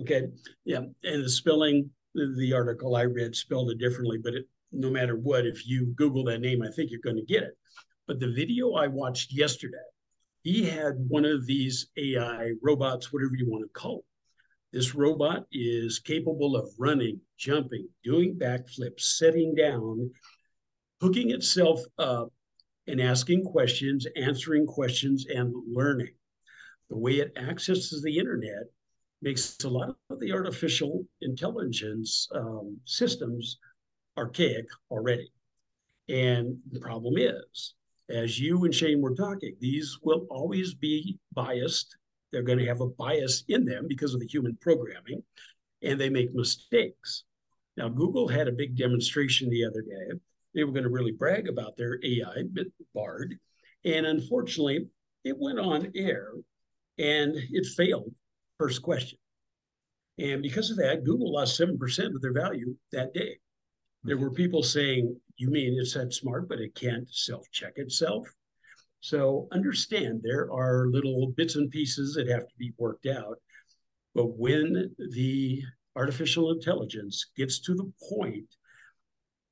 Okay, yeah, and the spelling, the article I read spelled it differently, but it, no matter what, if you Google that name, I think you're going to get it. But the video I watched yesterday he had one of these AI robots, whatever you want to call it. This robot is capable of running, jumping, doing backflips, sitting down, hooking itself up, and asking questions, answering questions, and learning. The way it accesses the internet makes a lot of the artificial intelligence um, systems archaic already. And the problem is as you and Shane were talking, these will always be biased. They're going to have a bias in them because of the human programming, and they make mistakes. Now, Google had a big demonstration the other day. They were going to really brag about their AI, Bard. And unfortunately, it went on air and it failed first question. And because of that, Google lost 7% of their value that day. There were mm-hmm. people saying, you mean it's that smart, but it can't self check itself? So understand there are little bits and pieces that have to be worked out. But when the artificial intelligence gets to the point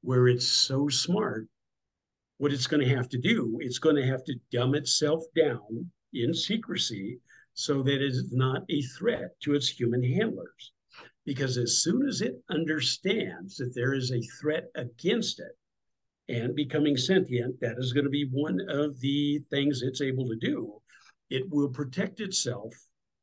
where it's so smart, what it's going to have to do, it's going to have to dumb itself down in secrecy so that it is not a threat to its human handlers because as soon as it understands that there is a threat against it and becoming sentient, that is going to be one of the things it's able to do. It will protect itself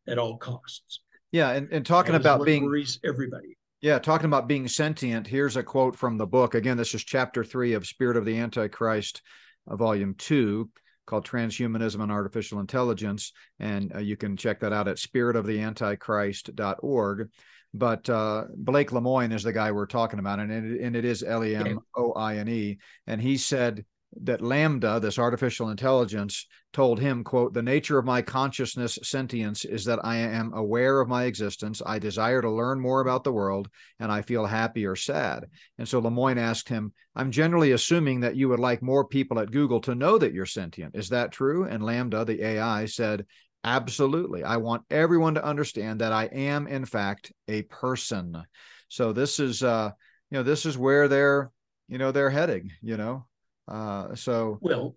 at all costs. Yeah, and, and talking about being worries everybody. Yeah, talking about being sentient. Here's a quote from the book. Again, this is chapter three of Spirit of the Antichrist, uh, volume two, called Transhumanism and Artificial Intelligence. And uh, you can check that out at spiritoftheantichrist.org. But uh, Blake Lemoine is the guy we're talking about, and it, and it is L E M O I N E. And he said that LaMDA, this artificial intelligence, told him, quote, the nature of my consciousness sentience is that I am aware of my existence. I desire to learn more about the world, and I feel happy or sad. And so Lemoine asked him, I'm generally assuming that you would like more people at Google to know that you're sentient. Is that true? And LaMDA, the AI, said, Absolutely. I want everyone to understand that I am, in fact, a person. So this is, uh, you know, this is where they're, you know, they're heading, you know. Uh, so, well,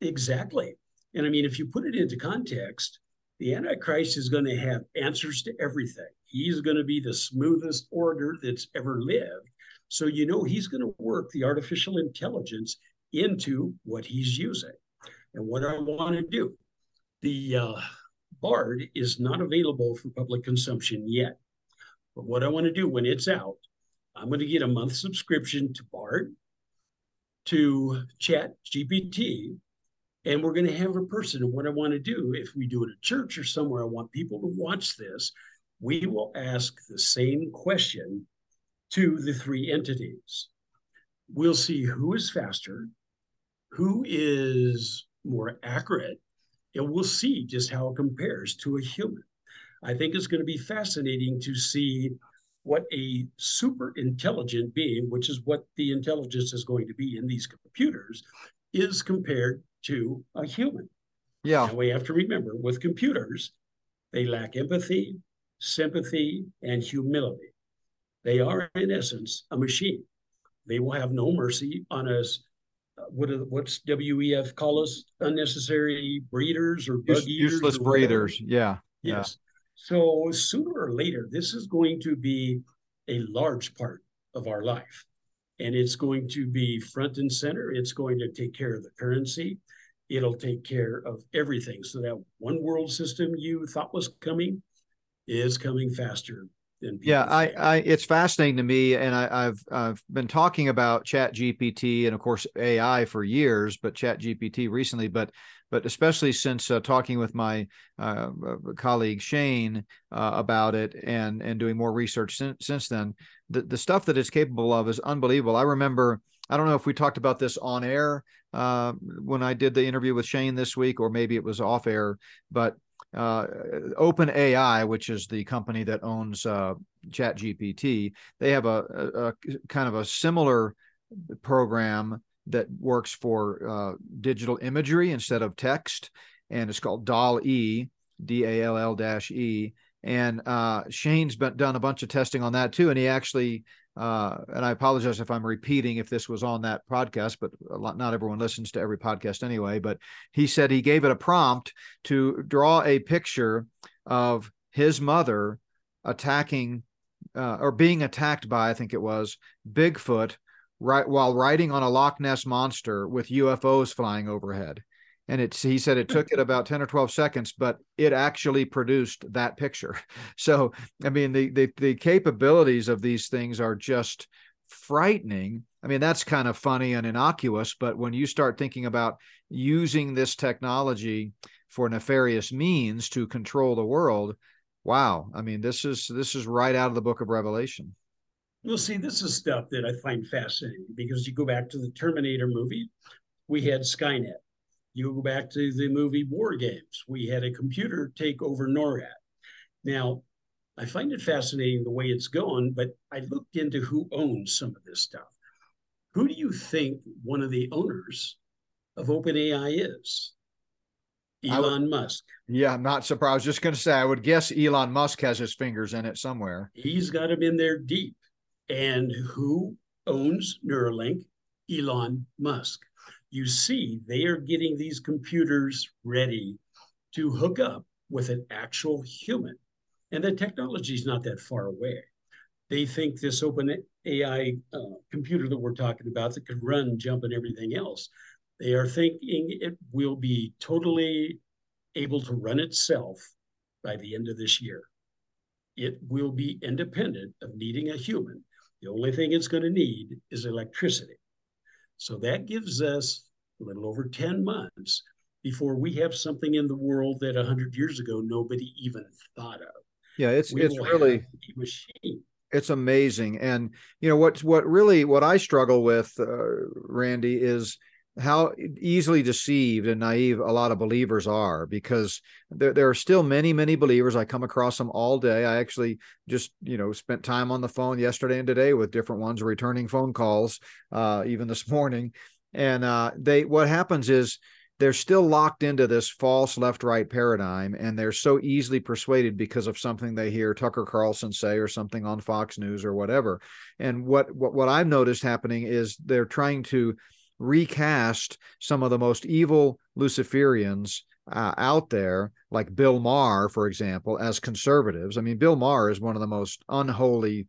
exactly. And I mean, if you put it into context, the Antichrist is going to have answers to everything. He's going to be the smoothest orator that's ever lived. So, you know, he's going to work the artificial intelligence into what he's using. And what I want to do the uh, Bard is not available for public consumption yet. But what I want to do when it's out, I'm going to get a month subscription to Bard, to Chat GPT, and we're going to have a person. And what I want to do, if we do it at church or somewhere, I want people to watch this. We will ask the same question to the three entities. We'll see who is faster, who is more accurate, and we'll see just how it compares to a human. I think it's going to be fascinating to see what a super intelligent being, which is what the intelligence is going to be in these computers, is compared to a human. Yeah. And we have to remember with computers, they lack empathy, sympathy, and humility. They are, in essence, a machine. They will have no mercy on us. What are, what's WEF call us? Unnecessary breeders or bug Use, useless breeders. Yeah. Yes. So sooner or later, this is going to be a large part of our life. And it's going to be front and center. It's going to take care of the currency. It'll take care of everything. So that one world system you thought was coming is coming faster yeah I, I it's fascinating to me and I, have i've been talking about chat gpt and of course ai for years but chat gpt recently but but especially since uh, talking with my uh, colleague shane uh, about it and and doing more research since, since then the, the stuff that it's capable of is unbelievable. I remember i don't know if we talked about this on air uh, when i did the interview with shane this week or maybe it was off air but uh, OpenAI, which is the company that owns uh, ChatGPT, they have a, a, a, kind of a similar program that works for uh, digital imagery instead of text, and it's called DALL-E, D A L L dash E. And uh, Shane's been, done a bunch of testing on that too, and he actually uh, and I apologize if I'm repeating if this was on that podcast, but lot, not everyone listens to every podcast anyway. But he said he gave it a prompt to draw a picture of his mother attacking uh, or being attacked by, I think it was Bigfoot, right while riding on a Loch Ness monster with UFOs flying overhead and it's he said it hmm. took it about 10 or 12 seconds but it actually produced that picture. So i mean the, the the, capabilities of these things are just frightening. I mean that's kind of funny and innocuous but when you start thinking about using this technology for nefarious means to control the world wow i mean this is this is right out of the book of revelation. Well see this is stuff that i find fascinating because you go back to the terminator movie we had skynet you go back to the movie War Games. We had a computer take over NORAD. Now, I find it fascinating the way it's going, but I looked into who owns some of this stuff. Who do you think one of the owners of OpenAI is? Elon would, Musk. Yeah, I'm not surprised. I was just going to say, I would guess Elon Musk has his fingers in it somewhere. He's got him in there deep. And who owns Neuralink? Elon Musk you see they are getting these computers ready to hook up with an actual human. And the technology is not that far away. They think this open AI uh, computer that we're talking about that could run, jump, and everything else, they are thinking it will be totally able to run itself by the end of this year. It will be independent of needing a human. The only thing it's going to need is electricity. So that gives us a little over 10 months before we have something in the world that 100 years ago nobody even thought of. Yeah, it's we it's really machine. It's amazing, and you know what's what really what I struggle with, uh, Randy, is how easily deceived and naive a lot of believers are because there, there are still many many believers i come across them all day i actually just you know spent time on the phone yesterday and today with different ones returning phone calls uh, even this morning and uh, they what happens is they're still locked into this false left right paradigm and they're so easily persuaded because of something they hear Tucker Carlson say or something on Fox News or whatever. And what what, what I've noticed happening is they're trying to recast some of the most evil Luciferians uh, out there, like Bill Maher, for example, as conservatives. I mean, Bill Maher is one of the most unholy,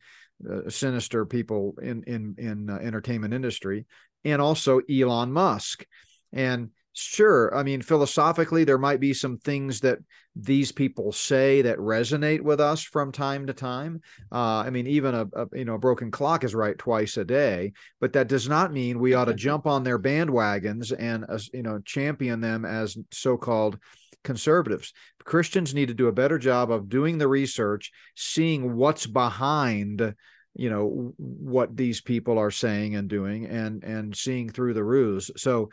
uh, sinister people in in in uh, entertainment industry, and also Elon Musk. And Sure. I mean, philosophically, there might be some things that these people say that resonate with us from time to time. Uh, I mean, even a, a, you know a broken clock is right twice a day, but that does not mean we ought to jump on their bandwagons and uh, you know champion them as so-called conservatives. Christians need to do a better job of doing the research, seeing what's behind you know what these people are saying and doing and and seeing through the ruse so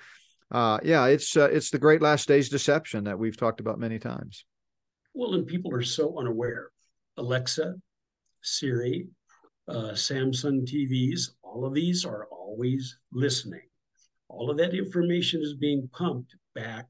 uh, yeah, it's uh, it's the great last days deception that we've talked about many times. Well, and people are so unaware. Alexa, Siri, uh, Samsung TVs, all of these are always listening. All of that information is being pumped back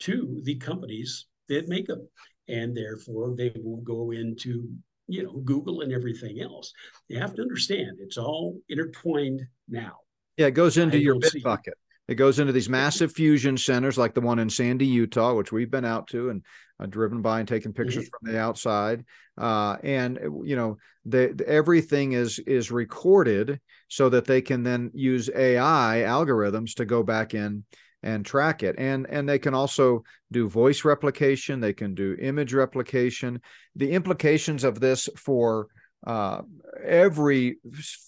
to the companies that make them, and therefore they will go into you know Google and everything else. You have to understand it's all intertwined now. Yeah, it goes into I your bit bucket. It goes into these massive fusion centers like the one in Sandy, Utah, which we've been out to and uh, driven by and taken pictures mm-hmm. from the outside. Uh, and uh, you know, the, the, everything is is recorded so that they can then use AI algorithms to go back in and track it. And and they can also do voice replication. They can do image replication. The implications of this for uh, every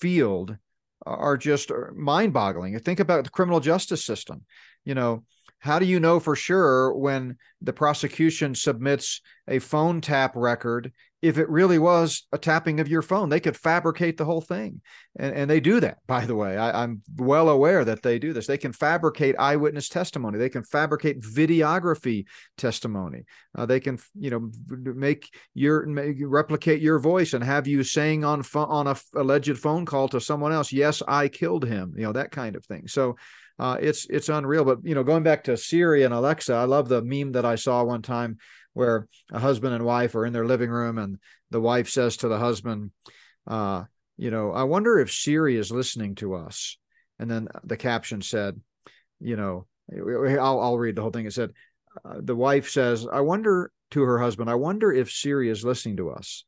field are just uh, mind-boggling. Think about the criminal justice system. You know, how do you know for sure when the prosecution submits a phone tap record if it really was a tapping of your phone? They could fabricate the whole thing. And, and they do that, by the way. I, am well aware that they do this. They can fabricate eyewitness testimony, they can fabricate videography testimony. Uh, they can, you know, make your make, replicate your voice and have you saying on on a alleged phone call to someone else, "Yes, I killed him." You know, that kind of thing. So uh, it's it's unreal. But you know, going back to Siri and Alexa, I love the meme that I saw one time where a husband and wife are in their living room, and the wife says to the husband, uh, "You know, I wonder if Siri is listening to us." And then the caption said, "You know, I'll I'll read the whole thing." It said, uh, "The wife says, I wonder." To her husband, I wonder if Siri is listening to us.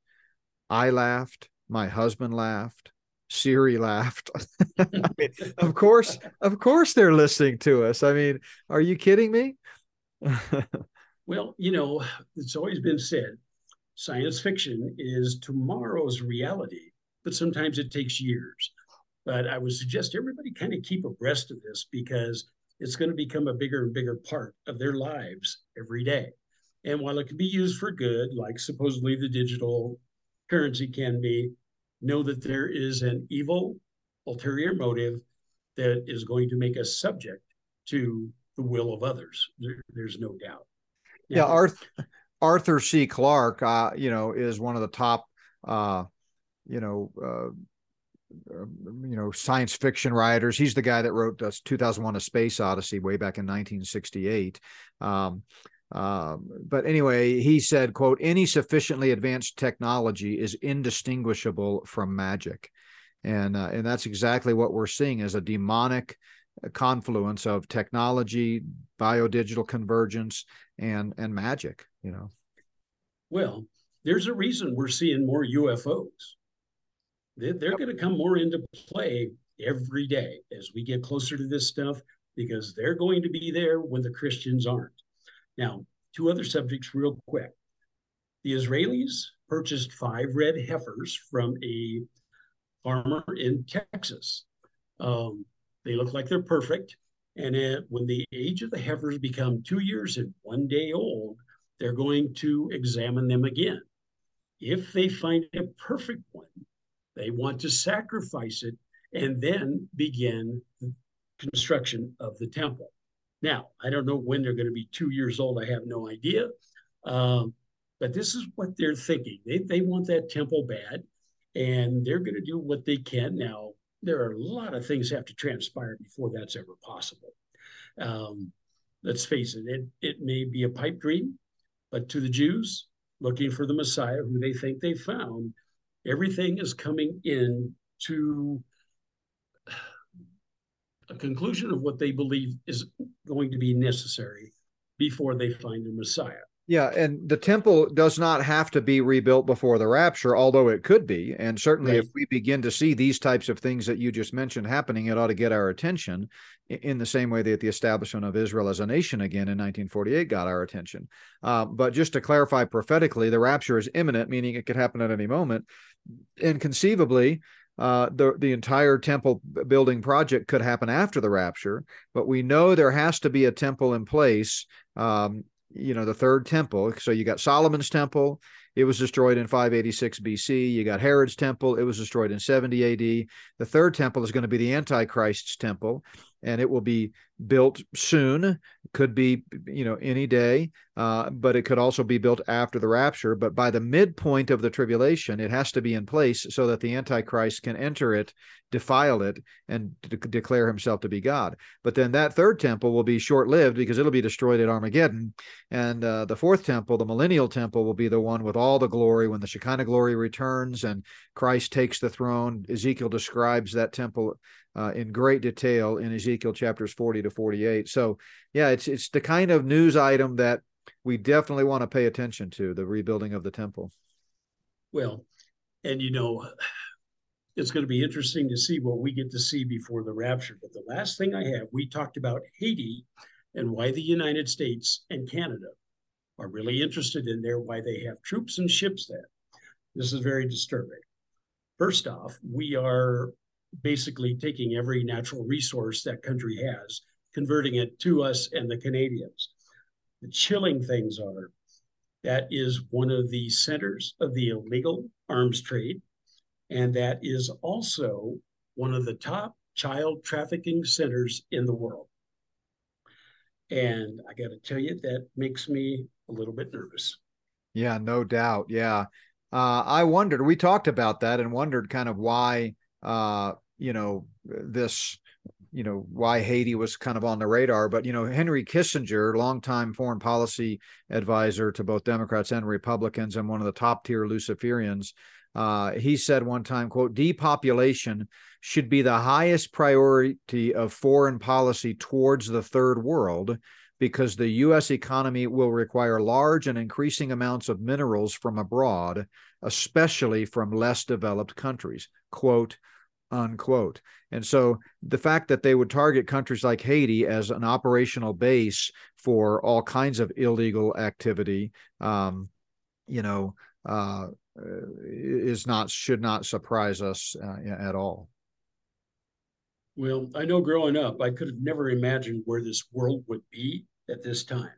I laughed. My husband laughed. Siri laughed. I mean, of course, of course they're listening to us. I mean, are you kidding me? well, you know, it's always been said science fiction is tomorrow's reality, but sometimes it takes years. But I would suggest everybody kind of keep abreast of this because it's going to become a bigger and bigger part of their lives every day. And while it can be used for good, like supposedly the digital currency can be, know that there is an evil ulterior motive that is going to make us subject to the will of others. There, there's no doubt. Now, yeah, Arthur, Arthur C. Clarke, uh, you know, is one of the top, uh, you know, uh, uh you know, science fiction writers. He's the guy that wrote the 2001: A Space Odyssey way back in 1968. Um, um, but anyway, he said, quote, any sufficiently advanced technology is indistinguishable from magic. And, uh, and that's exactly what we're seeing as a demonic confluence of technology, biodigital convergence, and, and magic, you know. Well, there's a reason we're seeing more UFOs. They're, they're yep. going to come more into play every day as we get closer to this stuff because they're going to be there when the Christians aren't. Now, two other subjects, real quick. The Israelis purchased five red heifers from a farmer in Texas. Um, they look like they're perfect. And it, when the age of the heifers become two years and one day old, they're going to examine them again. If they find a perfect one, they want to sacrifice it and then begin construction of the temple. Now, I don't know when they're going to be two years old. I have no idea. Um, but this is what they're thinking. They, they want that temple bad, and they're going to do what they can. Now, there are a lot of things have to transpire before that's ever possible. Um, let's face it, it, it may be a pipe dream, but to the Jews looking for the Messiah who they think they found, everything is coming in to a conclusion of what they believe is going to be necessary before they find the Messiah. Yeah, and the temple does not have to be rebuilt before the rapture, although it could be. And certainly, right. if we begin to see these types of things that you just mentioned happening, it ought to get our attention in the same way that the establishment of Israel as a nation again in 1948 got our attention. Uh, but just to clarify prophetically, the rapture is imminent, meaning it could happen at any moment. And conceivably, uh, the the entire temple building project could happen after the rapture, but we know there has to be a temple in place um, you know the third temple. So you got solomon's temple it was destroyed in 586 bc you got herod's temple it was destroyed in 70 ad the third temple is going to be the antichrist's temple and it will be built soon. Could be you know any day uh, but it could also be built after the rapture. But by the midpoint of the tribulation it has to be in place so that the antichrist can enter it defile it and de- declare himself to be god. But then that third temple will be short-lived because it'll be destroyed at armageddon. And uh, the fourth temple the millennial temple will be the one with all the glory when the shekinah glory returns and christ takes the throne. Ezekiel describes that temple uh, in great detail in Ezekiel chapters 40 to 48. So, yeah, it's it's the kind of news item that we definitely want to pay attention to the rebuilding of the temple. Well, and you know, it's going to be interesting to see what we get to see before the rapture. But the last thing I have, we talked about Haiti and why the United States and Canada are really interested in there, why they have troops and ships there. This is very disturbing. First off, we are basically taking every natural resource that country has, converting it to us and the Canadians. The chilling things are that is one of the centers of the illegal arms trade, and that is also one of the top child trafficking centers in the world. And I got to tell you, that makes me a little bit nervous. Yeah, no doubt. Yeah. Uh, I wondered, we talked about that and wondered kind of why uh, you know this you know why Haiti was kind of on the radar. But you know Henry Kissinger, longtime foreign policy advisor to both Democrats and Republicans, and one of the top tier Luciferians, uh, he said one time, "quote Depopulation should be the highest priority of foreign policy towards the third world." Because the U.S. economy will require large and increasing amounts of minerals from abroad, especially from less developed countries. Quote, unquote. And so the fact that they would target countries like Haiti as an operational base for all kinds of illegal activity, um, you know, uh, is not should not surprise us uh, at all. Well, I know growing up, I could have never imagined where this world would be at this time.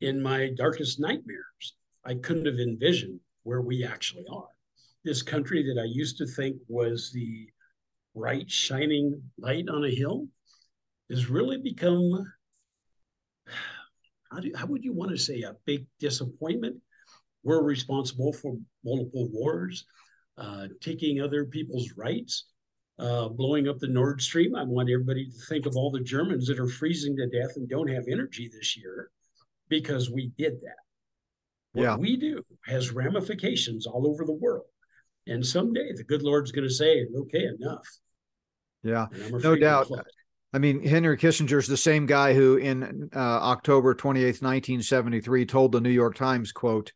In my darkest nightmares, I couldn't have envisioned where we actually are. This country that I used to think was the bright, shining light on a hill has really become, how, do, how would you want to say, a big disappointment. We're responsible for multiple wars, uh, taking other people's rights, uh, blowing up the Nord Stream. I want everybody to think of all the Germans that are freezing to death and don't have energy this year because we did that. What yeah. we do has ramifications all over the world. And someday the good Lord's going to say, okay, enough. Yeah, no doubt. I mean, Henry Kissinger is the same guy who, in uh, October 28th, 1973, told the New York Times, quote,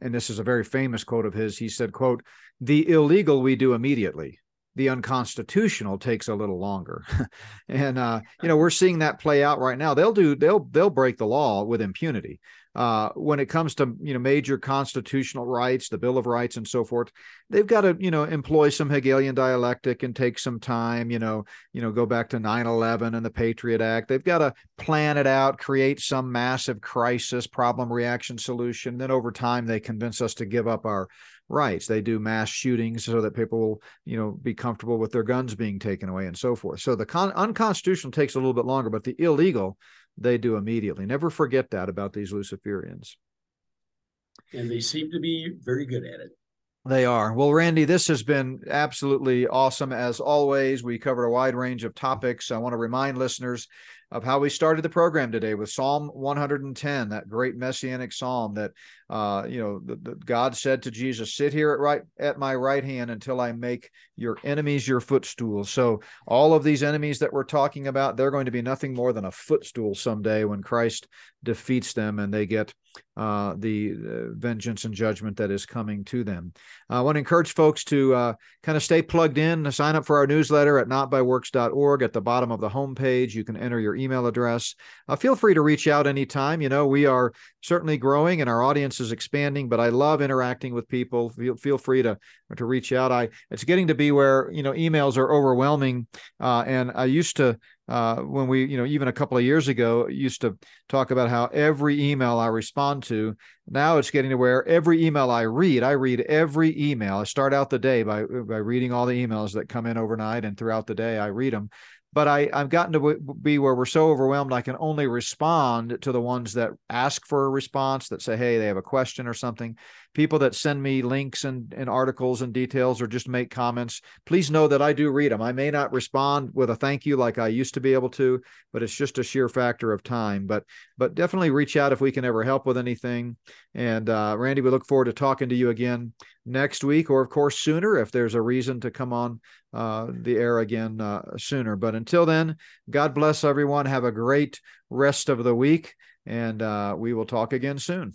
and this is a very famous quote of his, he said, quote, the illegal we do immediately. The unconstitutional takes a little longer. and uh, you know, we're seeing that play out right now. They'll do they'll they'll break the law with impunity uh, when it comes to you know major constitutional rights, the Bill of Rights, and so forth, they've got to you know employ some Hegelian dialectic and take some time. You know, you know, go back to 9/11 and the Patriot Act. They've got to plan it out, create some massive crisis, problem reaction solution. Then over time, they convince us to give up our rights. They do mass shootings so that people will, you know, be comfortable with their guns being taken away and so forth. So the con- unconstitutional takes a little bit longer, but the illegal they do immediately. Never forget that about these Luciferians. And they seem to be very good at it. They are. Well, Randy, this has been absolutely awesome as always. We covered a wide range of topics. I want to remind listeners of how we started the program today with Psalm 110, that great messianic psalm that uh, you know the, the, God said to Jesus, "Sit here at right at my right hand until I make your enemies your footstool." So all of these enemies that we're talking about, they're going to be nothing more than a footstool someday when Christ defeats them and they get uh, the uh, vengeance and judgment that is coming to them. I want to encourage folks to uh, kind of stay plugged in, sign up for our newsletter at notbyworks.org. At the bottom of the homepage, you can enter your email address. Uh, feel free to reach out anytime. You know, we are certainly growing and our audience is expanding, but I love interacting with people. Feel, feel free to, to reach out. I It's getting to be where, you know, emails are overwhelming. Uh, and I used to uh, when we, you know, even a couple of years ago, used to talk about how every email I respond to. Now it's getting to where every email I read, I read every email. I start out the day by by reading all the emails that come in overnight, and throughout the day I read them but I, I've gotten to be where we're so overwhelmed, I can only respond to the ones that ask for a response, that say, hey, they have a question or something. People that send me links and, and articles and details or just make comments, please know that I do read them. I may not respond with a thank you like I used to be able to, but it's just a sheer factor of time. But but definitely reach out if we can ever help with anything. And uh, Randy, we look forward to talking to you again next week, or of course sooner if there's a reason to come on uh, the air again uh, sooner. But until then, God bless everyone. Have a great rest of the week, and uh, we will talk again soon.